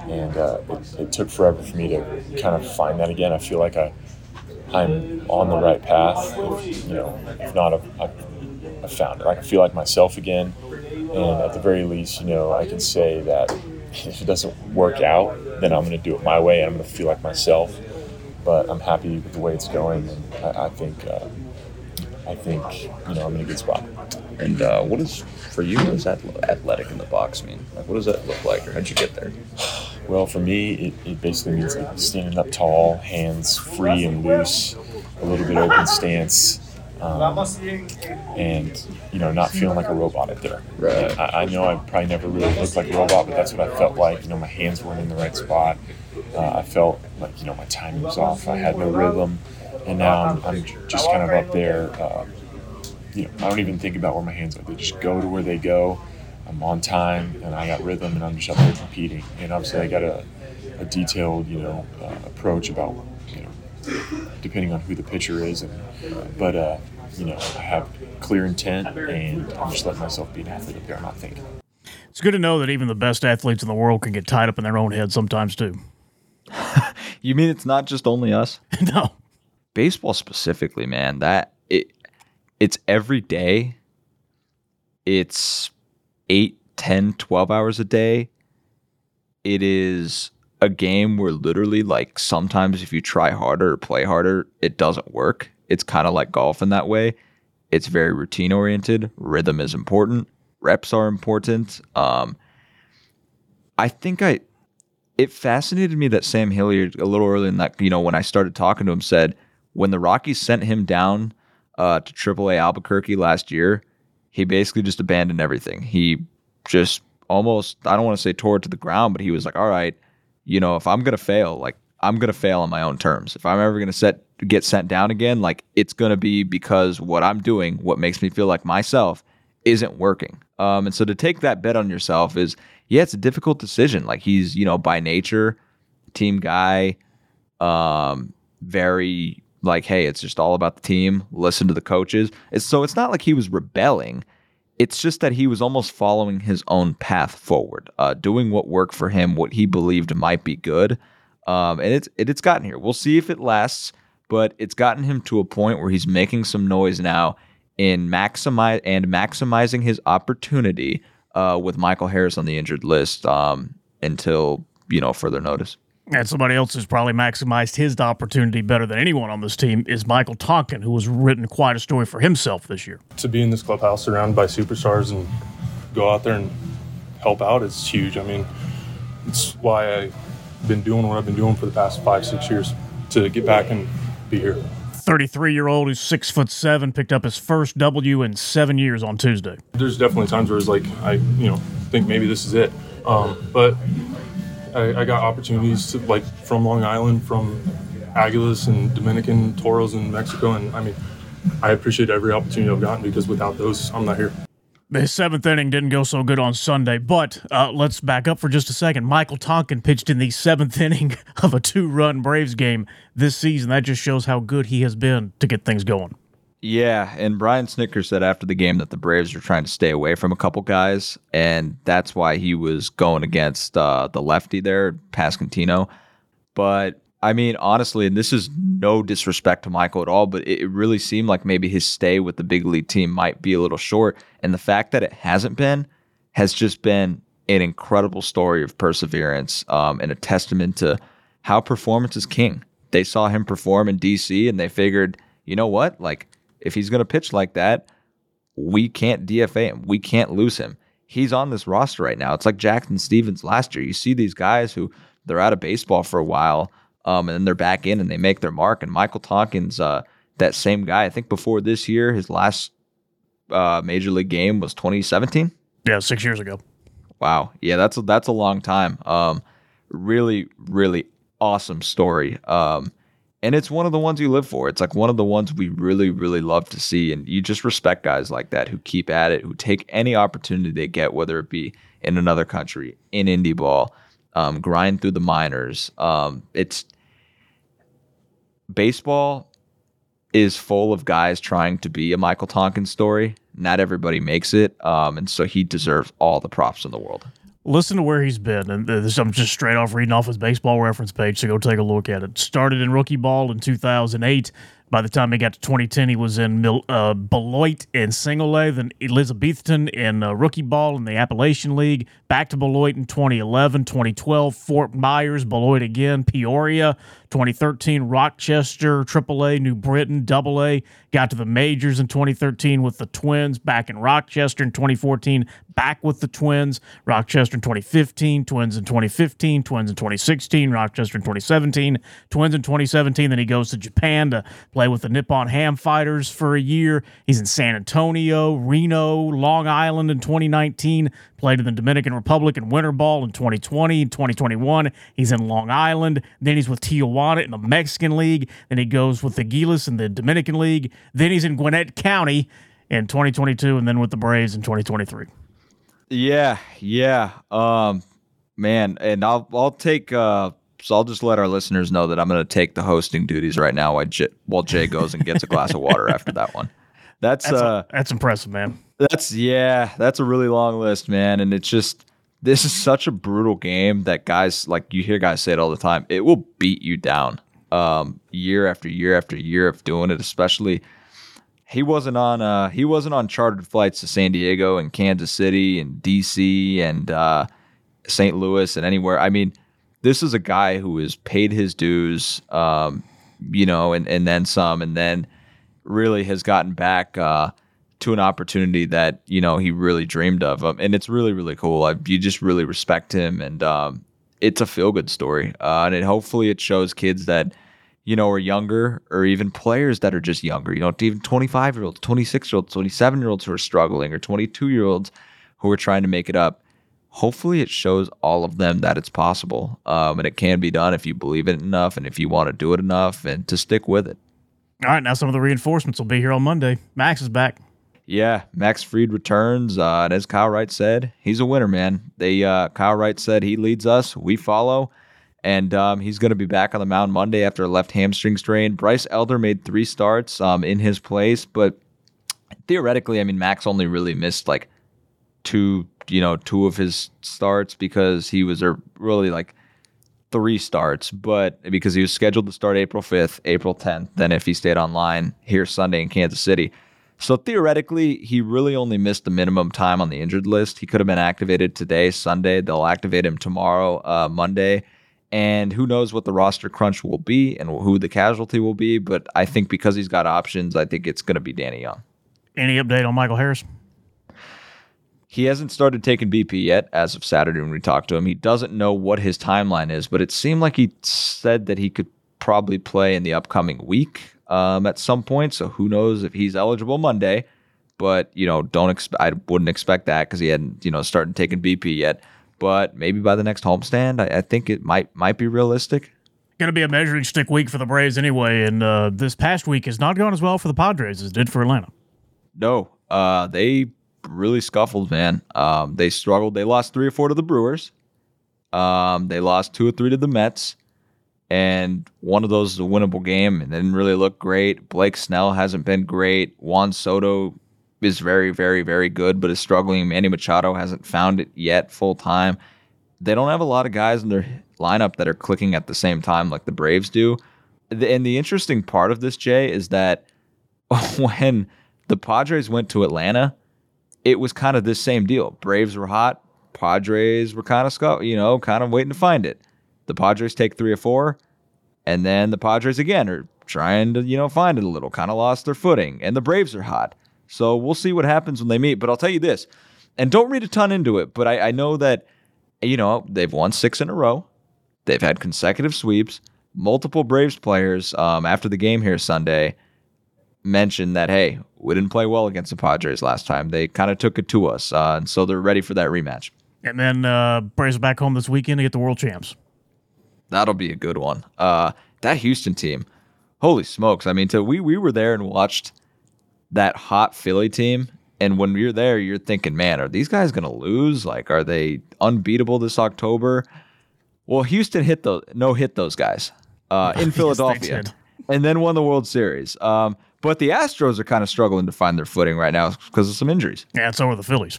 and uh, it, it took forever for me to kind of find that again. I feel like I, I'm on the right path. If, you know, if not, I've, I've, found it. I feel like myself again, and at the very least, you know, I can say that if it doesn't work out, then I'm going to do it my way, and I'm going to feel like myself. But I'm happy with the way it's going, and I, I think. Uh, I think you know I'm in a good spot. And uh, what is for you? What does that athletic in the box mean? Like, what does that look like, or how'd you get there? Well, for me, it, it basically means like standing up tall, hands free and loose, a little bit open stance, um, and you know, not feeling like a robot out there. Right. I, I know I probably never really looked like a robot, but that's what I felt like. You know, my hands weren't in the right spot. Uh, I felt like you know my timing was off. I had no rhythm, and now I'm, I'm just kind of up there. Uh, you know, I don't even think about where my hands are. They just go to where they go. I'm on time, and I got rhythm, and I'm just up there competing. And obviously, I got a a detailed, you know, uh, approach about, depending on who the pitcher is. And, but, uh, you know, I have clear intent and I'm just letting myself be an athlete up there. I'm not thinking. It's good to know that even the best athletes in the world can get tied up in their own head sometimes too. You mean it's not just only us? no. Baseball specifically, man, that it it's every day. It's 8, 10, 12 hours a day. It is a game where literally like sometimes if you try harder or play harder, it doesn't work. It's kind of like golf in that way. It's very routine oriented. Rhythm is important. Reps are important. Um, I think I it fascinated me that Sam Hilliard a little early in that, you know, when I started talking to him, said when the Rockies sent him down uh, to AAA Albuquerque last year, he basically just abandoned everything. He just almost, I don't want to say tore it to the ground, but he was like, all right, you know, if I'm to fail, like I'm to fail on my own terms. If I'm ever to set get sent down again, like it's to be because what I'm doing, what makes me feel like myself, isn't working. Um, and so to take that bet on yourself is, yeah, it's a difficult decision. Like he's, you know, by nature, team guy, um, very like, hey, it's just all about the team. Listen to the coaches. It's, so it's not like he was rebelling. It's just that he was almost following his own path forward, uh, doing what worked for him, what he believed might be good. Um, and it's it, it's gotten here. We'll see if it lasts, but it's gotten him to a point where he's making some noise now in maximize and maximizing his opportunity uh, with Michael Harris on the injured list um, until you know further notice. And somebody else who's probably maximized his opportunity better than anyone on this team is Michael Tonkin, who has written quite a story for himself this year. To be in this clubhouse surrounded by superstars and go out there and help out is huge. I mean, it's why I've been doing what I've been doing for the past five, six years to get back and be here. 33 year old who's six foot seven picked up his first W in seven years on Tuesday. There's definitely times where it's like I, you know, think maybe this is it. Um, but I, I, got opportunities to like from Long Island, from Aguilas and Dominican Toros in Mexico, and I mean, I appreciate every opportunity I've gotten because without those, I'm not here. The seventh inning didn't go so good on Sunday, but uh, let's back up for just a second. Michael Tonkin pitched in the seventh inning of a two run Braves game this season. That just shows how good he has been to get things going. Yeah, and Brian Snitker said after the game that the Braves were trying to stay away from a couple guys, and that's why he was going against uh, the lefty there, Pasquantino. But I mean, honestly, and this is no disrespect to Michael at all, but it really seemed like maybe his stay with the big league team might be a little short. And the fact that it hasn't been has just been an incredible story of perseverance um, and a testament to how performance is king. They saw him perform in DC and they figured, you know what? Like, if he's going to pitch like that, we can't DFA him. We can't lose him. He's on this roster right now. It's like Jackson Stephens last year. You see these guys who they're out of baseball for a while um, and then they're back in and they make their mark. And Michael Tonkins, uh, that same guy, I think before this year, his last uh, major league game was 2017. Yeah, six years ago. Wow. Yeah, that's a, that's a long time. Um, really, really awesome story. Um, and it's one of the ones you live for. It's like one of the ones we really, really love to see. And you just respect guys like that who keep at it, who take any opportunity they get, whether it be in another country, in indie ball, um, grind through the minors. Um, it's baseball is full of guys trying to be a Michael Tonkin story. Not everybody makes it, um, and so he deserves all the props in the world. Listen to where he's been, and this, I'm just straight off reading off his baseball reference page, so go take a look at it. Started in rookie ball in 2008. By the time he got to 2010, he was in uh, Beloit in single A, then Elizabethton in uh, rookie ball in the Appalachian League, back to Beloit in 2011, 2012, Fort Myers, Beloit again, Peoria, 2013, Rochester, AAA, New Britain, AA, got to the majors in 2013 with the Twins, back in Rochester in 2014, back with the Twins, Rochester in 2015, Twins in 2015, Twins in 2016, Rochester in 2017, Twins in 2017. Then he goes to Japan to play with the Nippon Ham Fighters for a year. He's in San Antonio, Reno, Long Island in 2019, played in the Dominican Republic in winter ball in 2020 and 2021. He's in Long Island. Then he's with Tijuana in the Mexican League. Then he goes with the Gilas in the Dominican League. Then he's in Gwinnett County in 2022 and then with the Braves in 2023. Yeah, yeah. Um man, and I'll I'll take uh So I'll just let our listeners know that I'm going to take the hosting duties right now while Jay, while Jay goes and gets a glass of water after that one. That's That's, uh that's impressive, man. That's yeah, that's a really long list, man, and it's just this is such a brutal game that guys like you hear guys say it all the time. It will beat you down um year after year after year of doing it, especially he wasn't on uh he wasn't on chartered flights to San Diego and Kansas City and DC and uh St. Louis and anywhere. I mean, this is a guy who has paid his dues um you know and and then some and then really has gotten back uh to an opportunity that you know he really dreamed of um, and it's really really cool I, you just really respect him and um it's a feel good story uh, and it hopefully it shows kids that you know are younger or even players that are just younger you know even 25 year olds 26 year olds 27 year olds who are struggling or 22 year olds who are trying to make it up hopefully it shows all of them that it's possible um, and it can be done if you believe it enough and if you want to do it enough and to stick with it All right, now some of the reinforcements will be here on Monday. Max is back. Yeah, Max Fried returns, uh, and as Kyle Wright said, he's a winner, man. They uh, Kyle Wright said he leads us, we follow, and um, he's going to be back on the mound Monday after a left hamstring strain. Bryce Elder made three starts um, in his place, but theoretically, I mean, Max only really missed like two, you know, two of his starts because he was really like three starts, but because he was scheduled to start April 5th, April 10th, then if he stayed online here Sunday in Kansas City. So theoretically, he really only missed the minimum time on the injured list. He could have been activated today, Sunday. They'll activate him tomorrow, uh, Monday. And who knows what the roster crunch will be and who the casualty will be. But I think because he's got options, I think it's going to be Danny Young. Any update on Michael Harris? He hasn't started taking BP yet as of Saturday when we talked to him. He doesn't know what his timeline is, but it seemed like he said that he could probably play in the upcoming week um, at some point. So who knows if he's eligible Monday? But you know, don't expect. I wouldn't expect that because he hadn't you know started taking BP yet. But maybe by the next homestand, I, I think it might might be realistic. Going to be a measuring stick week for the Braves anyway, and uh, this past week has not gone as well for the Padres as it did for Atlanta. No, uh, they really scuffled, man. Um, they struggled. They lost three or four to the Brewers. Um, they lost two or three to the Mets, and one of those is a winnable game. And didn't really look great. Blake Snell hasn't been great. Juan Soto is very, very, very good, but is struggling. Manny Machado hasn't found it yet full time. They don't have a lot of guys in their lineup that are clicking at the same time like the Braves do. And the interesting part of this, Jay, is that when the Padres went to Atlanta, it was kind of this same deal. Braves were hot, Padres were kind of you know, kind of waiting to find it. The Padres take three or four, and then the Padres again are trying to, you know, find it a little, kind of lost their footing, and the Braves are hot. So we'll see what happens when they meet. But I'll tell you this, and don't read a ton into it, but I, I know that, you know, they've won six in a row. They've had consecutive sweeps. Multiple Braves players um, after the game here Sunday mentioned that, hey, we didn't play well against the Padres last time. They kind of took it to us. Uh, and so they're ready for that rematch. And then uh, Braves back home this weekend to get the world champs. That'll be a good one. Uh, that Houston team, holy smokes! I mean, to, we we were there and watched that hot Philly team, and when you're there, you're thinking, man, are these guys gonna lose? Like, are they unbeatable this October? Well, Houston hit the no hit those guys uh, in Philadelphia, and then won the World Series. Um, but the Astros are kind of struggling to find their footing right now because of some injuries. Yeah, so are the Phillies.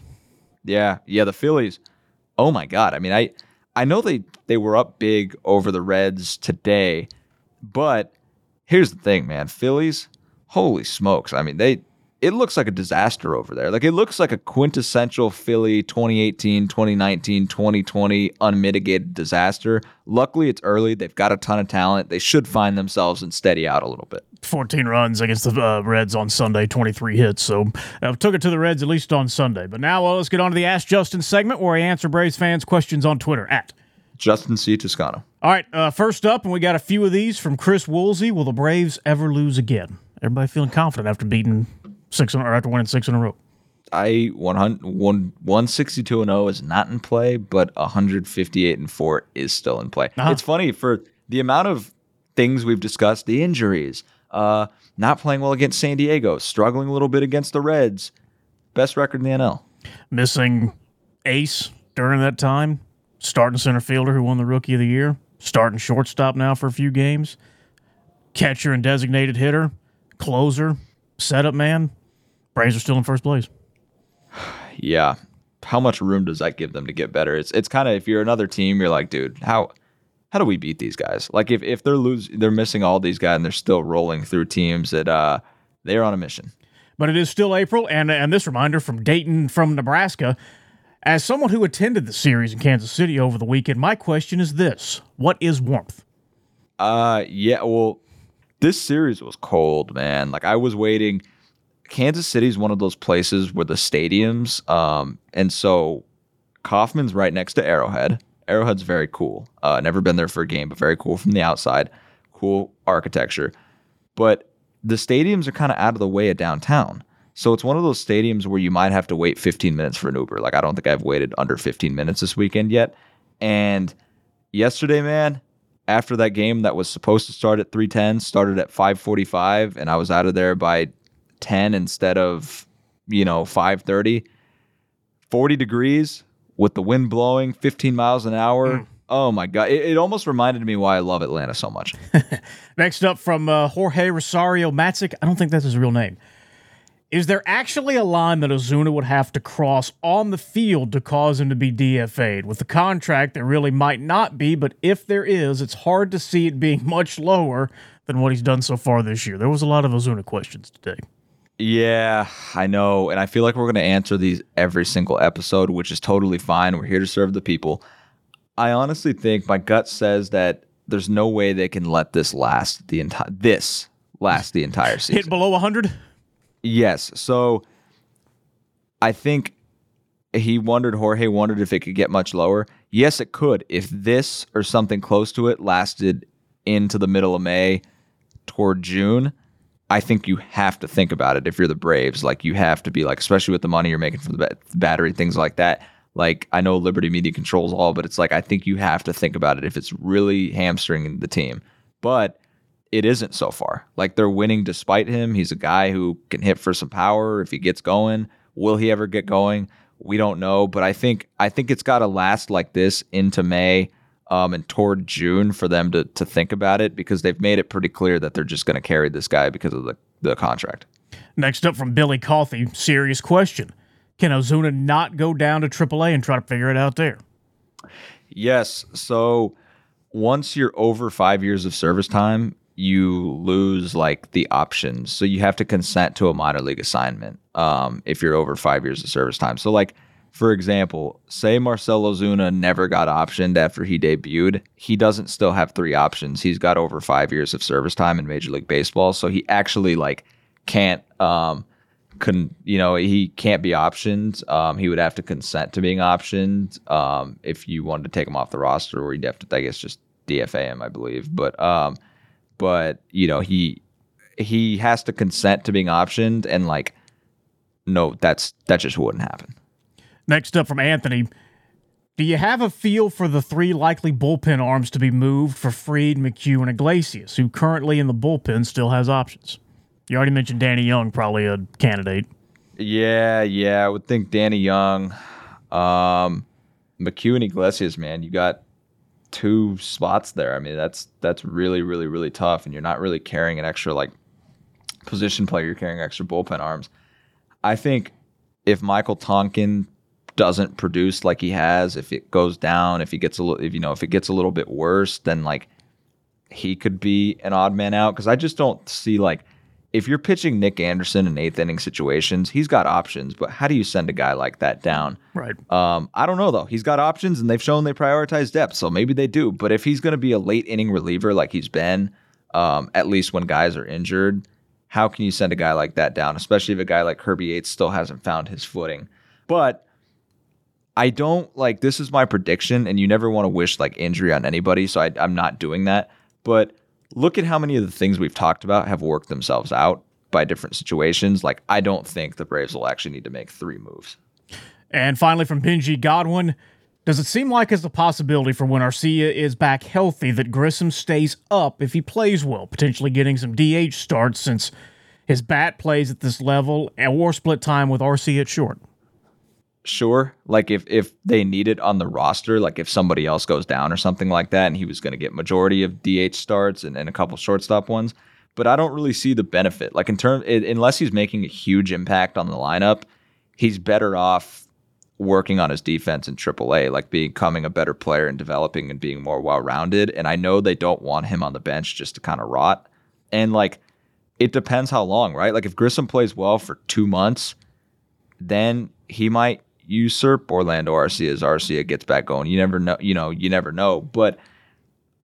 Yeah, yeah, the Phillies. Oh my god. I mean, I I know they they were up big over the Reds today, but here's the thing, man. Phillies, holy smokes. I mean, they it looks like a disaster over there. Like it looks like a quintessential Philly 2018, 2019, 2020 unmitigated disaster. Luckily, it's early. They've got a ton of talent. They should find themselves and steady out a little bit. 14 runs against the uh, Reds on Sunday, 23 hits. So uh, took it to the Reds at least on Sunday. But now uh, let's get on to the Ask Justin segment where I answer Braves fans' questions on Twitter at. Justin C. Toscano. All right, uh, first up, and we got a few of these from Chris Woolsey. Will the Braves ever lose again? Everybody feeling confident after beating six in, or after winning six in a row. I 100, one- 162 and 0 is not in play, but 158 and 4 is still in play. Uh-huh. It's funny for the amount of things we've discussed, the injuries, uh, not playing well against San Diego, struggling a little bit against the Reds. Best record in the NL. Missing Ace during that time, starting center fielder who won the Rookie of the Year. starting shortstop now for a few games, catcher and designated hitter, closer, setup man. Braves are still in first place. Yeah. How much room does that give them to get better? It's it's kind of if you're another team, you're like, dude, how how do we beat these guys? Like if, if they're lose they're missing all these guys and they're still rolling through teams that uh they're on a mission. But it is still April, and and this reminder from Dayton from Nebraska. As someone who attended the series in Kansas City over the weekend, my question is this: What is warmth? Uh yeah, well, this series was cold, man. Like I was waiting. Kansas City is one of those places where the stadiums, um, and so Kauffman's right next to Arrowhead. Arrowhead's very cool. Uh, never been there for a game, but very cool from the outside. Cool architecture, but the stadiums are kind of out of the way of downtown. So it's one of those stadiums where you might have to wait 15 minutes for an Uber. Like I don't think I've waited under 15 minutes this weekend yet. And yesterday, man, after that game that was supposed to start at 3:10 started at 5:45 and I was out of there by 10 instead of, you know, 5:30. 40 degrees with the wind blowing 15 miles an hour. Mm. Oh my god, it, it almost reminded me why I love Atlanta so much. Next up from uh, Jorge Rosario Matzik. I don't think that's his real name. Is there actually a line that Ozuna would have to cross on the field to cause him to be DFA'd? With the contract, there really might not be, but if there is, it's hard to see it being much lower than what he's done so far this year. There was a lot of Ozuna questions today. Yeah, I know. And I feel like we're going to answer these every single episode, which is totally fine. We're here to serve the people. I honestly think my gut says that there's no way they can let this last the entire this last the entire season. Hit below 100? Yes. So I think he wondered, Jorge wondered if it could get much lower. Yes, it could. If this or something close to it lasted into the middle of May toward June, I think you have to think about it if you're the Braves. Like, you have to be like, especially with the money you're making from the ba- battery, things like that. Like, I know Liberty Media controls all, but it's like, I think you have to think about it if it's really hamstringing the team. But it isn't so far. Like they're winning despite him. He's a guy who can hit for some power if he gets going. Will he ever get going? We don't know, but I think I think it's got to last like this into May um, and toward June for them to to think about it because they've made it pretty clear that they're just going to carry this guy because of the the contract. Next up from Billy Coffey, serious question. Can Ozuna not go down to AAA and try to figure it out there? Yes. So once you're over five years of service time, you lose like the options. So you have to consent to a minor league assignment um, if you're over five years of service time. So like for example, say Marcell Ozuna never got optioned after he debuted, he doesn't still have three options. He's got over five years of service time in Major League Baseball, so he actually like can't um couldn't you know he can't be optioned. Um, he would have to consent to being optioned um, if you wanted to take him off the roster, or you'd have to I guess just DFA him, I believe. But um, but you know he he has to consent to being optioned, and like no, that's that just wouldn't happen. Next up from Anthony. Do you have a feel for the three likely bullpen arms to be moved for Fried, McHugh, and Iglesias, who currently in the bullpen still has options? You already mentioned Danny Young, probably a candidate. Yeah, yeah, I would think Danny Young, um, McHugh, and Iglesias. Man, you got two spots there. I mean, that's that's really, really, really tough, and you're not really carrying an extra like position player. You're carrying extra bullpen arms. I think if Michael Tonkin doesn't produce like he has, if it goes down, if he gets a little, if you know, if it gets a little bit worse, then like he could be an odd man out because I just don't see like if you're pitching Nick Anderson in eighth inning situations, he's got options, but how do you send a guy like that down? Right. Um, I don't know though. He's got options, and they've shown they prioritize depth, so maybe they do. But if he's going to be a late inning reliever like he's been, um, at least when guys are injured, how can you send a guy like that down? Especially if a guy like Kirby Yates still hasn't found his footing. But I don't like this is my prediction, and you never want to wish like injury on anybody, so I, I'm not doing that. But look at how many of the things we've talked about have worked themselves out by different situations. Like I don't think the Braves will actually need to make three moves. And finally, from Benji Godwin, does it seem like it's a possibility for when Arcia is back healthy that Grissom stays up if he plays well, potentially getting some DH starts since his bat plays at this level, or split time with Arcia at short? Sure. Like if if they need it on the roster, like if somebody else goes down or something like that, and he was going to get majority of DH starts and, and a couple shortstop ones. But I don't really see the benefit. Like in terms, unless he's making a huge impact on the lineup, he's better off working on his defense in AAA, like becoming a better player and developing and being more well rounded. And I know they don't want him on the bench just to kind of rot. And like, it depends how long, right? Like if Grissom plays well for two months, then he might usurp Orlando Arcia as Arcia gets back going. You never know, you know, you never know. But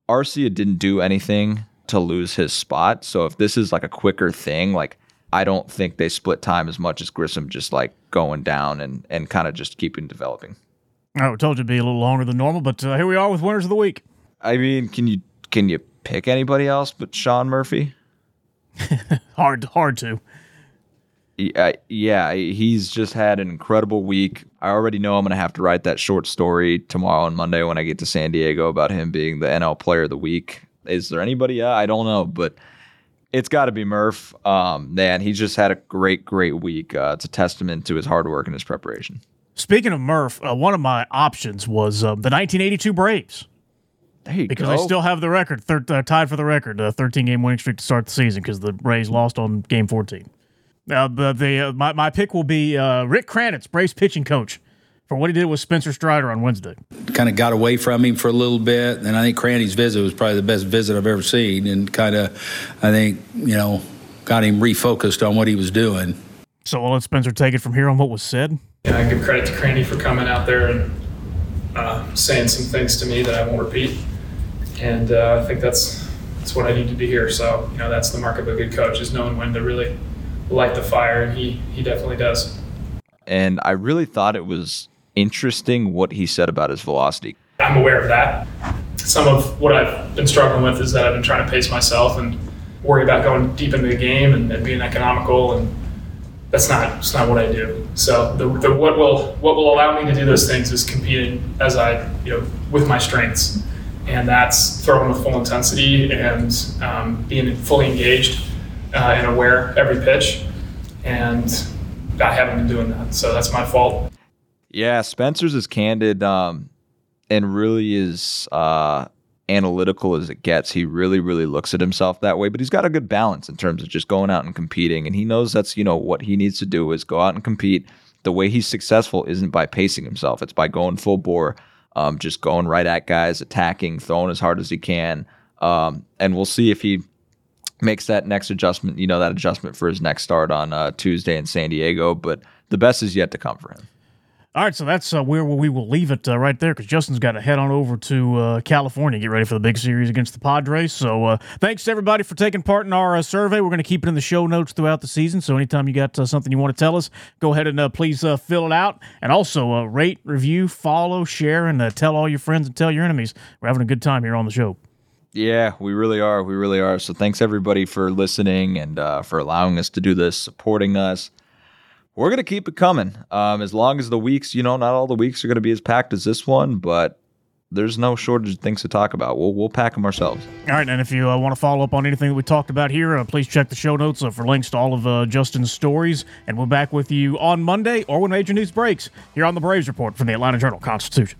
Arcia didn't do anything to lose his spot. So if this is like a quicker thing, like I don't think they split time as much as Grissom just like going down and and kind of just keeping developing. I told you to be a little longer than normal, but uh, here we are with winners of the week. I mean, can you can you pick anybody else but Sean Murphy? hard hard to. Yeah, yeah, he's just had an incredible week. I already know I'm going to have to write that short story tomorrow and Monday when I get to San Diego about him being the NL Player of the Week. Is there anybody? Uh, I don't know, but it's got to be Murph. Um, man, he just had a great, great week. Uh, it's a testament to his hard work and his preparation. Speaking of Murph, uh, one of my options was um, the 1982 Braves. because go. they still have the record, thir- uh, tied for the record, a 13 game winning streak to start the season because the Rays lost on game 14. Uh, the, the uh, my, my pick will be uh, Rick Kranitz, Braves pitching coach, for what he did with Spencer Strider on Wednesday. Kind of got away from him for a little bit, and I think Cranny's visit was probably the best visit I've ever seen, and kind of, I think, you know, got him refocused on what he was doing. So I'll let Spencer take it from here on what was said. Yeah, I give credit to Cranny for coming out there and uh, saying some things to me that I won't repeat, and uh, I think that's that's what I needed to hear. So you know, that's the mark of a good coach is knowing when to really light the fire, and he he definitely does. And I really thought it was interesting what he said about his velocity. I'm aware of that. Some of what I've been struggling with is that I've been trying to pace myself and worry about going deep into the game and, and being economical, and that's not that's not what I do. So the, the what will what will allow me to do those things is competing as I you know with my strengths, and that's throwing with full intensity and um, being fully engaged uh, and aware every pitch, and I haven't been doing that. So that's my fault. Yeah, Spencer's is candid um, and really is uh, analytical as it gets. He really, really looks at himself that way, but he's got a good balance in terms of just going out and competing. And he knows that's, you know, what he needs to do is go out and compete. The way he's successful isn't by pacing himself, it's by going full bore, um, just going right at guys, attacking, throwing as hard as he can. Um, and we'll see if he makes that next adjustment, you know, that adjustment for his next start on uh, Tuesday in San Diego. But the best is yet to come for him. All right, so that's uh, where we will leave it uh, right there because Justin's got to head on over to uh, California, get ready for the big series against the Padres. So uh, thanks to everybody for taking part in our uh, survey. We're going to keep it in the show notes throughout the season. So anytime you got uh, something you want to tell us, go ahead and please fill it out. And also rate, review, follow, share, and tell all your friends and tell your enemies. We're having a good time here on the show. Yeah, we really are. We really are. So thanks everybody for listening and for allowing us to do this, supporting us we're to keep it coming. Um, as long as the weeks, you know, not all the weeks are to be as packed as this one, but there's no shortage of things to talk about. We'll, we'll pack them ourselves. All right. And if you uh, want to follow up on anything that we talked about here, uh, please check the show notes uh, for links to all of uh, Justin's stories. And we're back with you on Monday or when major news breaks here on the Braves Report from the Atlanta Journal Constitution.